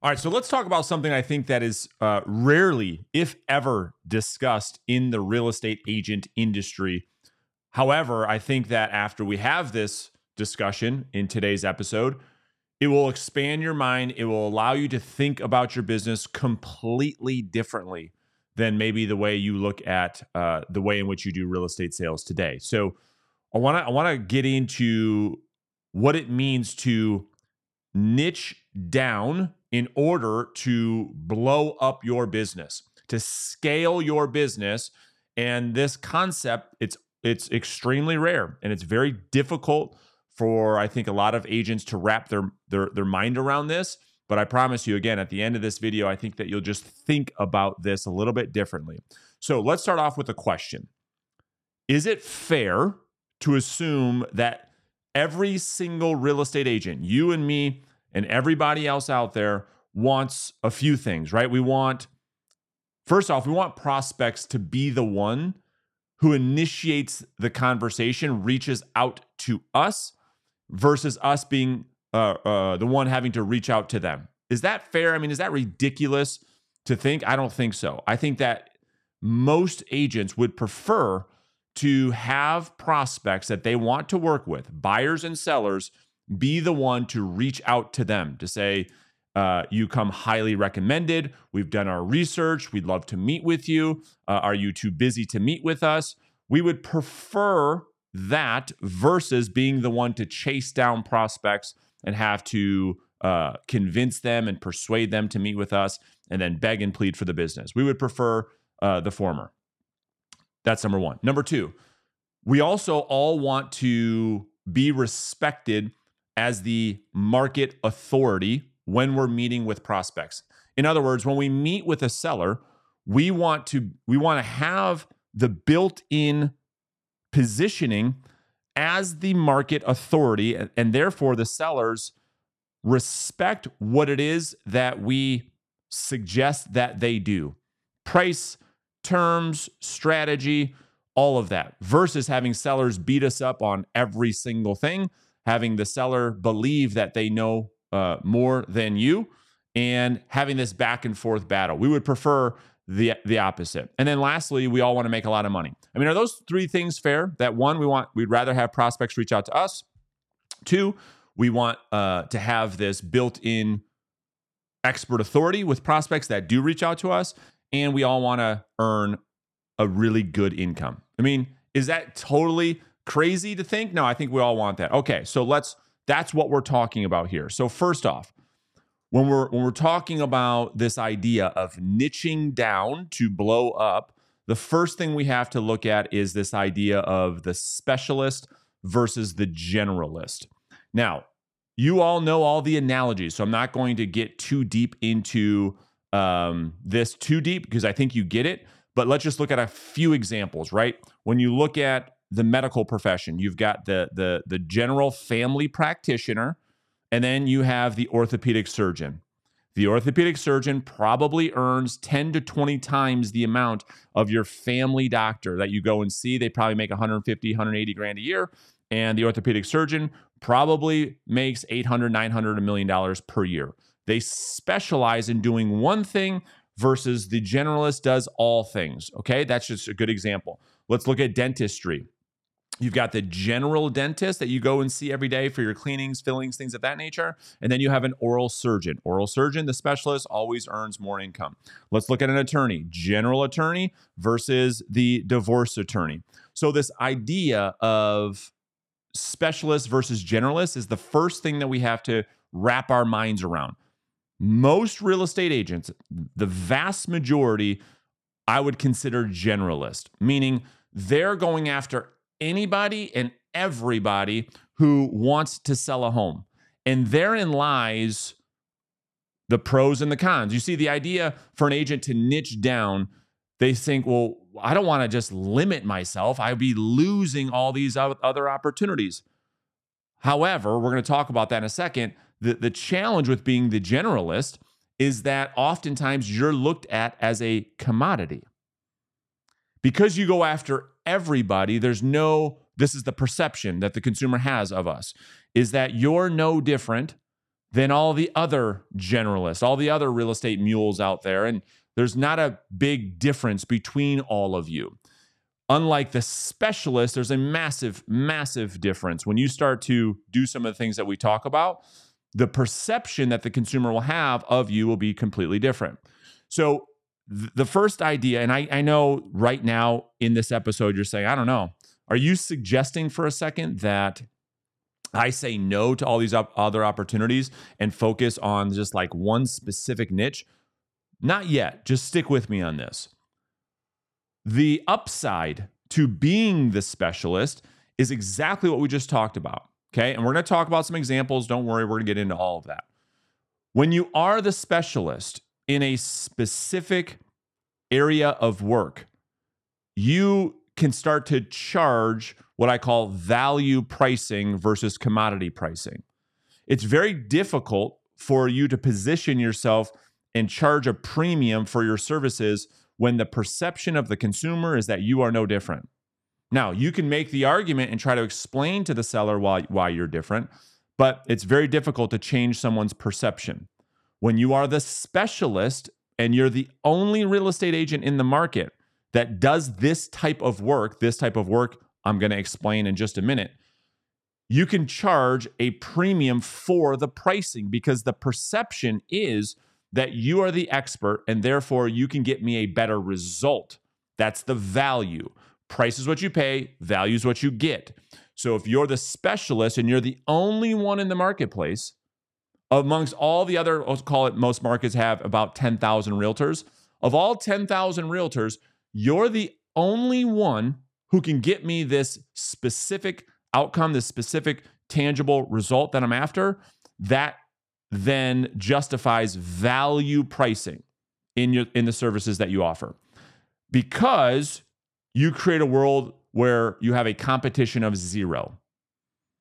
All right, so let's talk about something I think that is uh, rarely, if ever, discussed in the real estate agent industry. However, I think that after we have this discussion in today's episode, it will expand your mind. It will allow you to think about your business completely differently than maybe the way you look at uh, the way in which you do real estate sales today. So, I want to I want to get into what it means to niche down in order to blow up your business, to scale your business. And this concept, it's it's extremely rare and it's very difficult for I think a lot of agents to wrap their their their mind around this. But I promise you again at the end of this video, I think that you'll just think about this a little bit differently. So let's start off with a question. Is it fair to assume that every single real estate agent, you and me, and everybody else out there wants a few things, right? We want, first off, we want prospects to be the one who initiates the conversation, reaches out to us versus us being uh, uh, the one having to reach out to them. Is that fair? I mean, is that ridiculous to think? I don't think so. I think that most agents would prefer to have prospects that they want to work with, buyers and sellers, be the one to reach out to them to say, uh, you come highly recommended. We've done our research. We'd love to meet with you. Uh, are you too busy to meet with us? We would prefer that versus being the one to chase down prospects and have to uh, convince them and persuade them to meet with us and then beg and plead for the business. We would prefer uh, the former. That's number one. Number two, we also all want to be respected as the market authority when we're meeting with prospects. In other words, when we meet with a seller, we want to we want to have the built-in positioning as the market authority and, therefore the sellers respect what it is that we suggest that they do. Price, terms, strategy, all of that versus having sellers beat us up on every single thing having the seller believe that they know uh, more than you, and having this back and forth battle. We would prefer the the opposite. And then lastly, we all want to make a lot of money. I mean, are those three things fair? That one, we want we'd rather have prospects reach out to us. Two, we want uh, to have this built-in expert authority with prospects that do reach out to us, and we all want to earn a really good income. I mean, is that totally crazy to think? No, I think we all want that. Okay, so let's that's what we're talking about here. So first off, when we're when we're talking about this idea of niching down to blow up, the first thing we have to look at is this idea of the specialist versus the generalist. Now, you all know all the analogies, so I'm not going to get too deep into um, this too deep because I think you get it. But let's just look at a few examples, right? When you look at the medical profession. You've got the the the general family practitioner, and then you have the orthopedic surgeon. The orthopedic surgeon probably earns 10 to 20 times the amount of your family doctor that you go and see. They probably make 150, 180 grand a year. And the orthopedic surgeon probably makes 800, 900, a million dollars per year. They specialize in doing one thing versus the generalist does all things. Okay, that's just a good example. Let's look at dentistry. You've got the general dentist that you go and see every day for your cleanings, fillings, things of that nature. And then you have an oral surgeon. Oral surgeon, the specialist, always earns more income. Let's look at an attorney, general attorney versus the divorce attorney. So, this idea of specialist versus generalist is the first thing that we have to wrap our minds around. Most real estate agents, the vast majority, I would consider generalist, meaning they're going after anybody and everybody who wants to sell a home. And therein lies the pros and the cons. You see, the idea for an agent to niche down, they think, well, I don't want to just limit myself. I'd be losing all these other opportunities. However, we're going to talk about that in a second. The, the challenge with being the generalist is that oftentimes you're looked at as a commodity. Because you go after everybody, there's no, this is the perception that the consumer has of us, is that you're no different than all the other generalists, all the other real estate mules out there. And there's not a big difference between all of you. Unlike the specialist, there's a massive, massive difference. When you start to do some of the things that we talk about, the perception that the consumer will have of you will be completely different. So, the first idea, and I, I know right now in this episode, you're saying, I don't know. Are you suggesting for a second that I say no to all these op- other opportunities and focus on just like one specific niche? Not yet. Just stick with me on this. The upside to being the specialist is exactly what we just talked about. Okay. And we're going to talk about some examples. Don't worry, we're going to get into all of that. When you are the specialist in a specific area of work, you can start to charge what I call value pricing versus commodity pricing. It's very difficult for you to position yourself and charge a premium for your services when the perception of the consumer is that you are no different. Now, you can make the argument and try to explain to the seller why, why you're different, but it's very difficult to change someone's perception. When you are the specialist and you're the only real estate agent in the market that does this type of work, this type of work I'm going to explain in just a minute, you can charge a premium for the pricing because the perception is that you are the expert and therefore you can get me a better result. That's the value. Price is what you pay, value is what you get. So if you're the specialist and you're the only one in the marketplace, amongst all the other, let's call it most markets have about 10,000 realtors. Of all 10,000 realtors, you're the only one who can get me this specific outcome, this specific tangible result that I'm after. That then justifies value pricing in your in the services that you offer. Because you create a world where you have a competition of zero.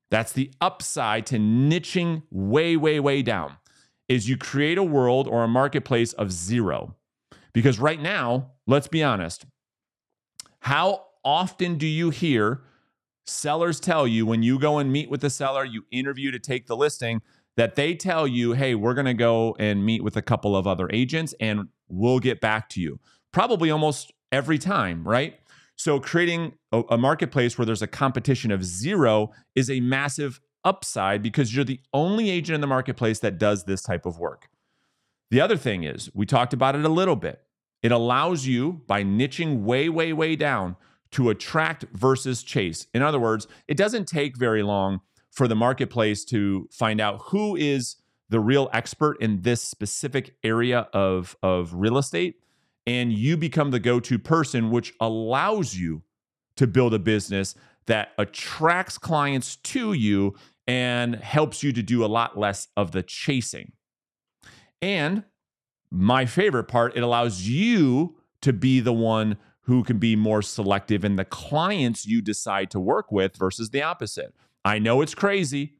That's the upside to niching way way way down. Is you create a world or a marketplace of zero. Because right now, let's be honest, how often do you hear sellers tell you when you go and meet with the seller, you interview to take the listing, that they tell you, hey, we're going to go and meet with a couple of other agents and we'll get back to you. Probably almost every time, right? So creating a, a, marketplace where there's a competition of zero is a massive upside because you're the only agent in the marketplace that does this type of work. The other thing is, we talked about it a little bit. It allows you by niching way, way, way down to attract versus chase. In other words, it doesn't take very long for the marketplace to find out who is the real expert in this specific area of, of real estate. And you become the go to person, which allows you to build a business that attracts clients to you and helps you to do a lot less of the chasing. And my favorite part, it allows you to be the one who can be more selective in the clients you decide to work with versus the opposite. I know it's crazy.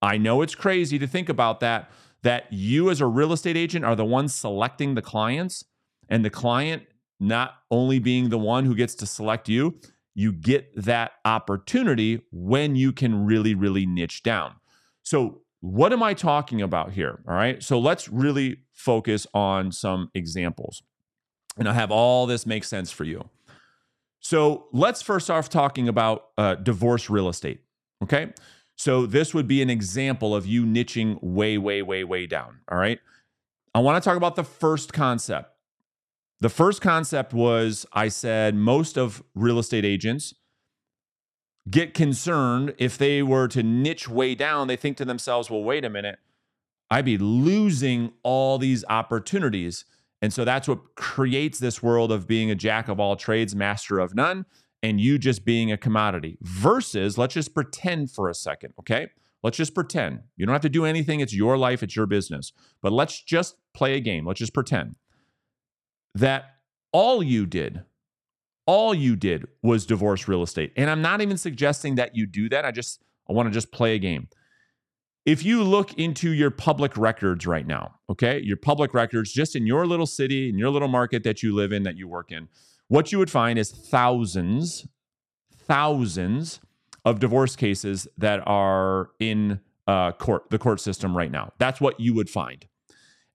I know it's crazy to think about that, that you as a real estate agent are the ones selecting the clients and the client not only being the one who gets to select you, you get that opportunity when you can really, really niche down. So, what am I talking about here? All right. So, let's really focus on some examples. And I have all this make sense for you. So, let's first off talking about uh, divorce real estate. Okay. So this would be an example of you niching way, way, way, way down. All right. I want to talk about the first concept. The first concept was I said most of real estate agents get concerned if they were to niche way down. They think to themselves, well, wait a minute, I'd be losing all these opportunities. And so that's what creates this world of being a jack of all trades, master of none and you just being a commodity versus let's just pretend for a second, okay? Let's just pretend. You don't have to do anything. It's your life, it's your business. But let's just play a game. Let's just pretend that all you did, all you did was divorce real estate. And I'm not even suggesting that you do that. I just I want to just play a game. If you look into your public records right now, okay? Your public records just in your little city, in your little market that you live in, that you work in, what you would find is thousands, thousands of divorce cases that are in uh, court the court system right now. That's what you would find.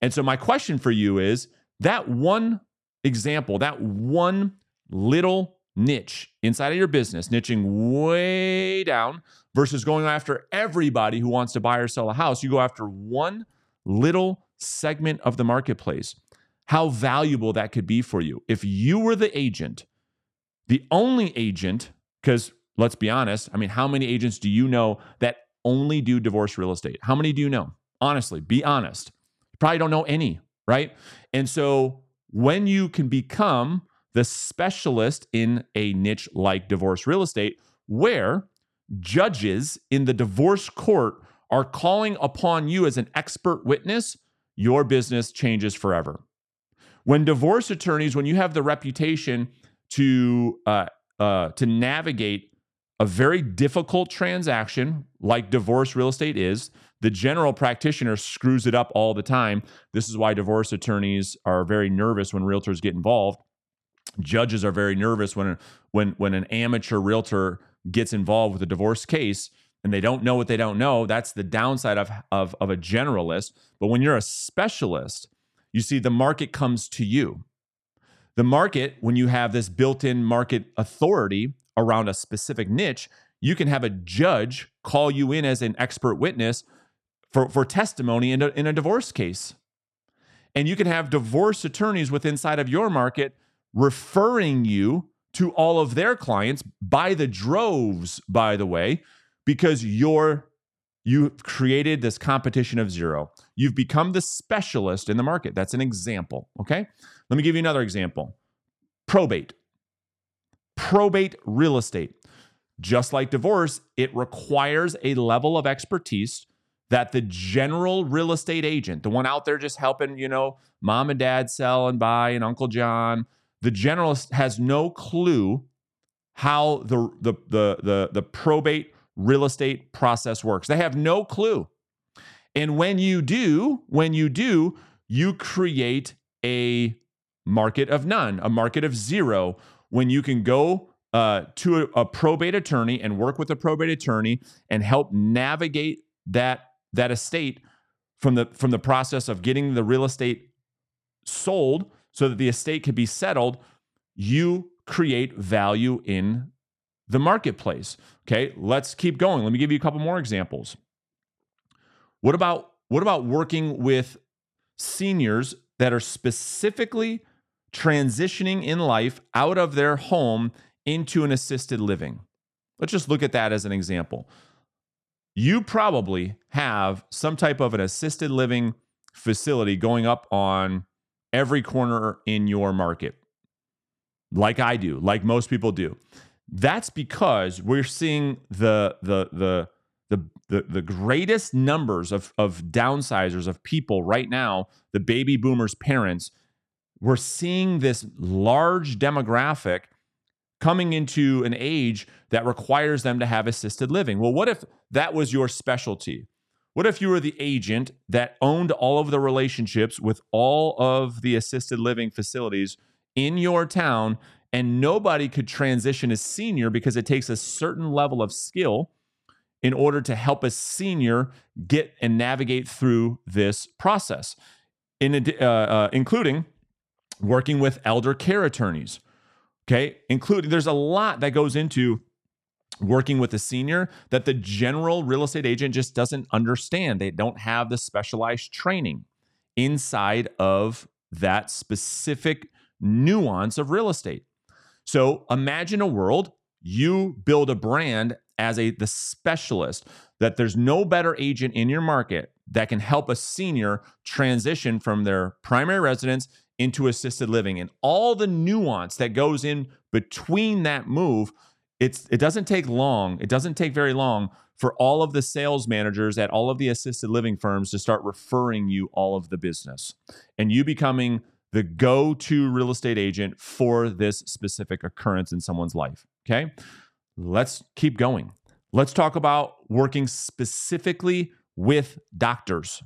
And so my question for you is that one example, that one little niche inside of your business, niching way down versus going after everybody who wants to buy or sell a house. You go after one little segment of the marketplace. How valuable that could be for you. If you were the agent, the only agent, because let's be honest, I mean, how many agents do you know that only do divorce real estate? How many do you know? Honestly, be honest. You probably don't know any, right? And so when you can become the specialist in a niche like divorce real estate, where judges in the divorce court are calling upon you as an expert witness, your business changes forever. When divorce attorneys, when you have the reputation to uh, uh, to navigate a very difficult transaction like divorce real estate is, the general practitioner screws it up all the time. This is why divorce attorneys are very nervous when realtors get involved. Judges are very nervous when when when an amateur realtor gets involved with a divorce case and they don't know what they don't know. That's the downside of, of, of a generalist. But when you're a specialist, you see the market comes to you. The market, when you have this built in market authority around a specific niche, you can have a judge call you in as an expert witness for, for testimony in a, in a divorce case. And you can have divorce attorneys with inside of your market referring you to all of their clients by the droves, by the way, because you're you've created this competition of zero. You've become the specialist in the market. That's an example. Okay. Let me give you another example probate. Probate real estate. Just like divorce, it requires a level of expertise that the general real estate agent, the one out there just helping, you know, mom and dad sell and buy and Uncle John, the generalist has no clue how the the the the, the probate real estate process works. They have no clue. And when you do, when you do, you create a market of none, a market of zero, when you can go uh, to a, a probate attorney and work with a probate attorney and help navigate that that estate from the from the process of getting the real estate sold so that the estate can be settled, you create value in the marketplace. Okay, let's keep going. Let me give you a couple more examples. What about what about working with seniors that are specifically transitioning in life out of their home into an assisted living? Let's just look at that as an example. You probably have some type of an assisted living facility going up on every corner in your market, like I do, like most people do. That's because we're seeing the the the the the, the greatest numbers of of downsizers of people right now, the baby boomers' parents. We're seeing this large demographic coming into an age that requires them to have assisted living. Well, what if that was your specialty? What if you were the agent that owned all of the relationships with all of the assisted living facilities in your town and nobody could transition as senior because it takes a certain level of skill in order to help a senior get and navigate through this process, in, uh, uh, including working with elder care attorneys. Okay, including there's a lot that goes into working with a senior that the general real estate agent just doesn't understand. They don't have the specialized training inside of that specific nuance of real estate. So imagine a world you build a brand as a the specialist that there's no better agent in your market that can help a senior transition from their primary residence into assisted living and all the nuance that goes in between that move it's it doesn't take long it doesn't take very long for all of the sales managers at all of the assisted living firms to start referring you all of the business and you becoming the go to real estate agent for this specific occurrence in someone's life. Okay. Let's keep going. Let's talk about working specifically with doctors.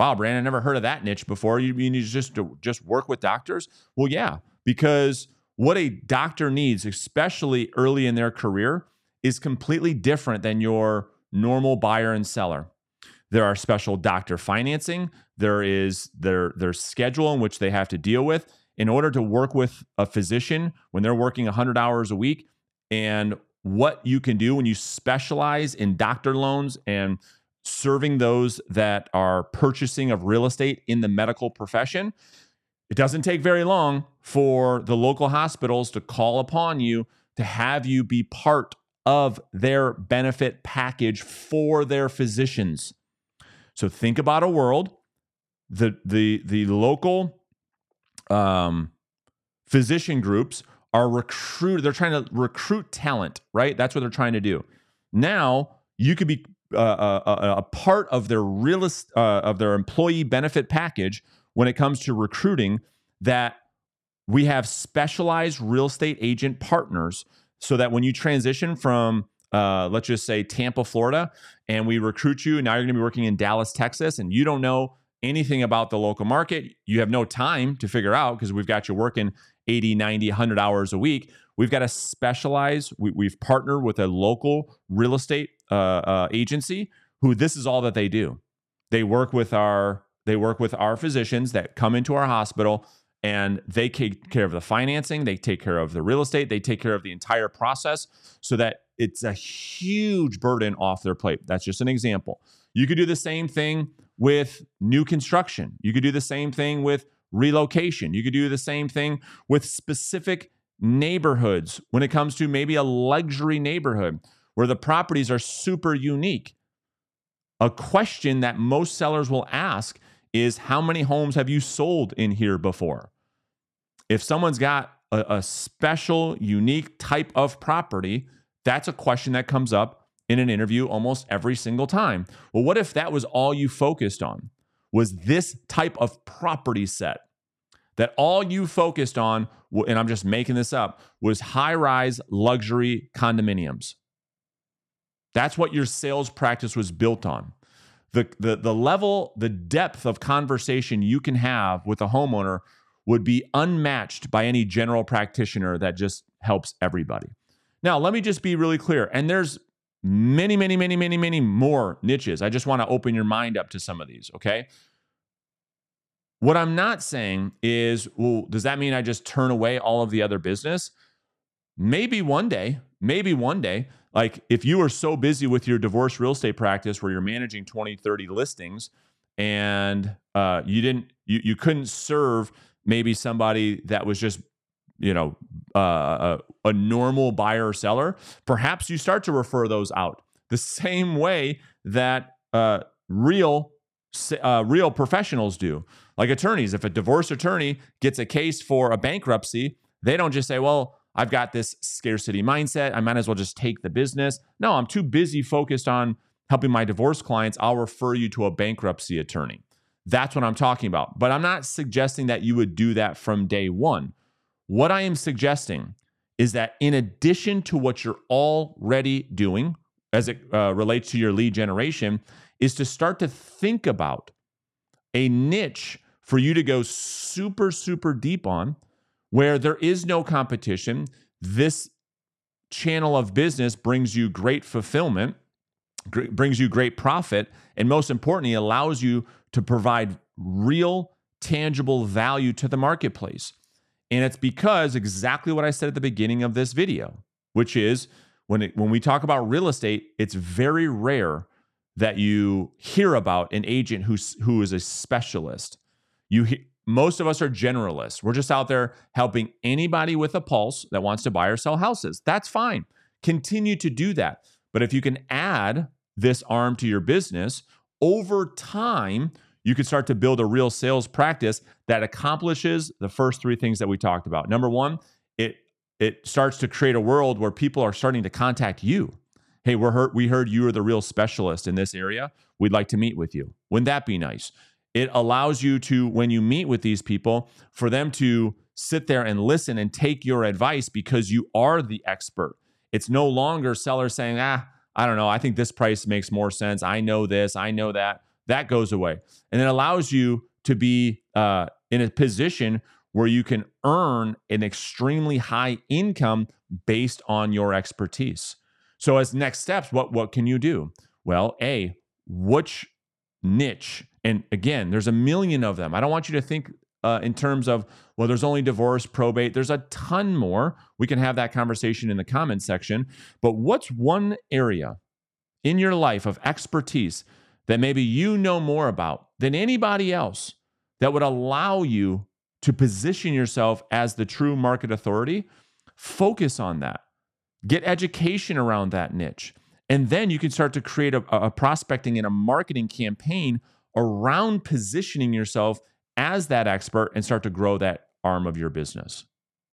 Wow, Brandon, I never heard of that niche before. You mean you just to just work with doctors? Well, yeah, because what a doctor needs, especially early in their career, is completely different than your normal buyer and seller. There are special doctor financing. There is their their schedule in which they have to deal with in order to work with a physician when they're working 100 hours a week and what you can do when you specialize in doctor loans and serving those that are purchasing of real estate in the medical profession. It doesn't take very long for the local hospitals to call upon you to have you be part of their benefit package for their physicians. So think about a world the the the local um, physician groups are recruit they're trying to recruit talent, right? That's what they're trying to do. Now, you could be uh, a, uh, uh, a, part of their real uh, of their employee benefit package when it comes to recruiting that we have specialized real estate agent partners so that when you transition from uh, let's just say Tampa, Florida, and we recruit you. Now you're going to be working in Dallas, Texas, and you don't know anything about the local market. You have no time to figure out because we've got you working 80, 90, 100 hours a week. We've got to specialize. We, have partnered with a local real estate uh, uh, agency who this is all that they do. They work with our they work with our physicians that come into our hospital and they take care of the financing, they take care of the real estate, they take care of the entire process so that it's a huge burden off their plate. That's just an example. You could do the same thing with new construction. You could do the same thing with relocation. You could do the same thing with specific neighborhoods when it comes to maybe a luxury neighborhood where the properties are super unique. A question that most sellers will ask is how many homes have you sold in here before? If someone's got a, a, special, unique type of property, that's a question that comes up in an interview almost every single time. Well, what if that was all you focused on? Was this type of property set that all you focused on, and I'm just making this up, was high rise luxury condominiums? That's what your sales practice was built on the, the, the level, the depth of conversation you can have with a homeowner would be unmatched by any general practitioner that just helps everybody. Now, let me just be really clear. And there's many, many, many, many, many more niches. I just want to open your mind up to some of these, okay? What I'm not saying is, well, does that mean I just turn away all of the other business? Maybe one day, maybe one day, like if you are so busy with your divorce real estate practice where you're managing 20 30 listings and uh, you didn't you, you couldn't serve maybe somebody that was just you know uh, a, a normal buyer or seller perhaps you start to refer those out. The same way that uh, real uh, real professionals do. Like attorneys if a divorce attorney gets a case for a bankruptcy they don't just say well I've got this scarcity mindset. I might as well just take the business. No, I'm too busy focused on helping my divorce clients. I'll refer you to a bankruptcy attorney. That's what I'm talking about. But I'm not suggesting that you would do that from day one. What I am suggesting is that in addition to what you're already doing as it uh, relates to your lead generation, is to start to think about a niche for you to go super, super deep on where there is no competition. This channel of business brings you great fulfillment, brings you great profit, and most importantly, allows you to provide real, tangible value to the marketplace. And it's because exactly what I said at the beginning of this video, which is when it, when we talk about real estate, it's very rare that you hear about an agent who's who is a specialist. You most of us are generalists. We're just out there helping anybody with a pulse that wants to buy or sell houses. That's fine. Continue to do that. But if you can add this arm to your business over time, you can start to build a real sales practice that accomplishes the first three things that we talked about. Number one, it it starts to create a world where people are starting to contact you. Hey, we're heard, we heard you are the real specialist in this area. We'd like to meet with you. Wouldn't that be nice? It allows you to when you meet with these people for them to sit there and listen and take your advice because you are the expert. It's no longer sellers saying ah i don't know. I think this price makes more sense. I know this. I know that. That goes away. And it allows you to be uh, in a position where you can earn an extremely high income based on your expertise. So as next steps what what can you do? Well a which niche. And again, there's a million of them. I don't want you to think uh, in terms of, well, there's only divorce, probate. There's a ton more. We can have that conversation in the comments section. But what's one area in your life of expertise that maybe you know more about than anybody else that would allow you to position yourself as the true market authority? Focus on that. Get education around that niche. And then you can start to create a, a prospecting and a marketing campaign around positioning yourself as that expert and start to grow that arm of your business.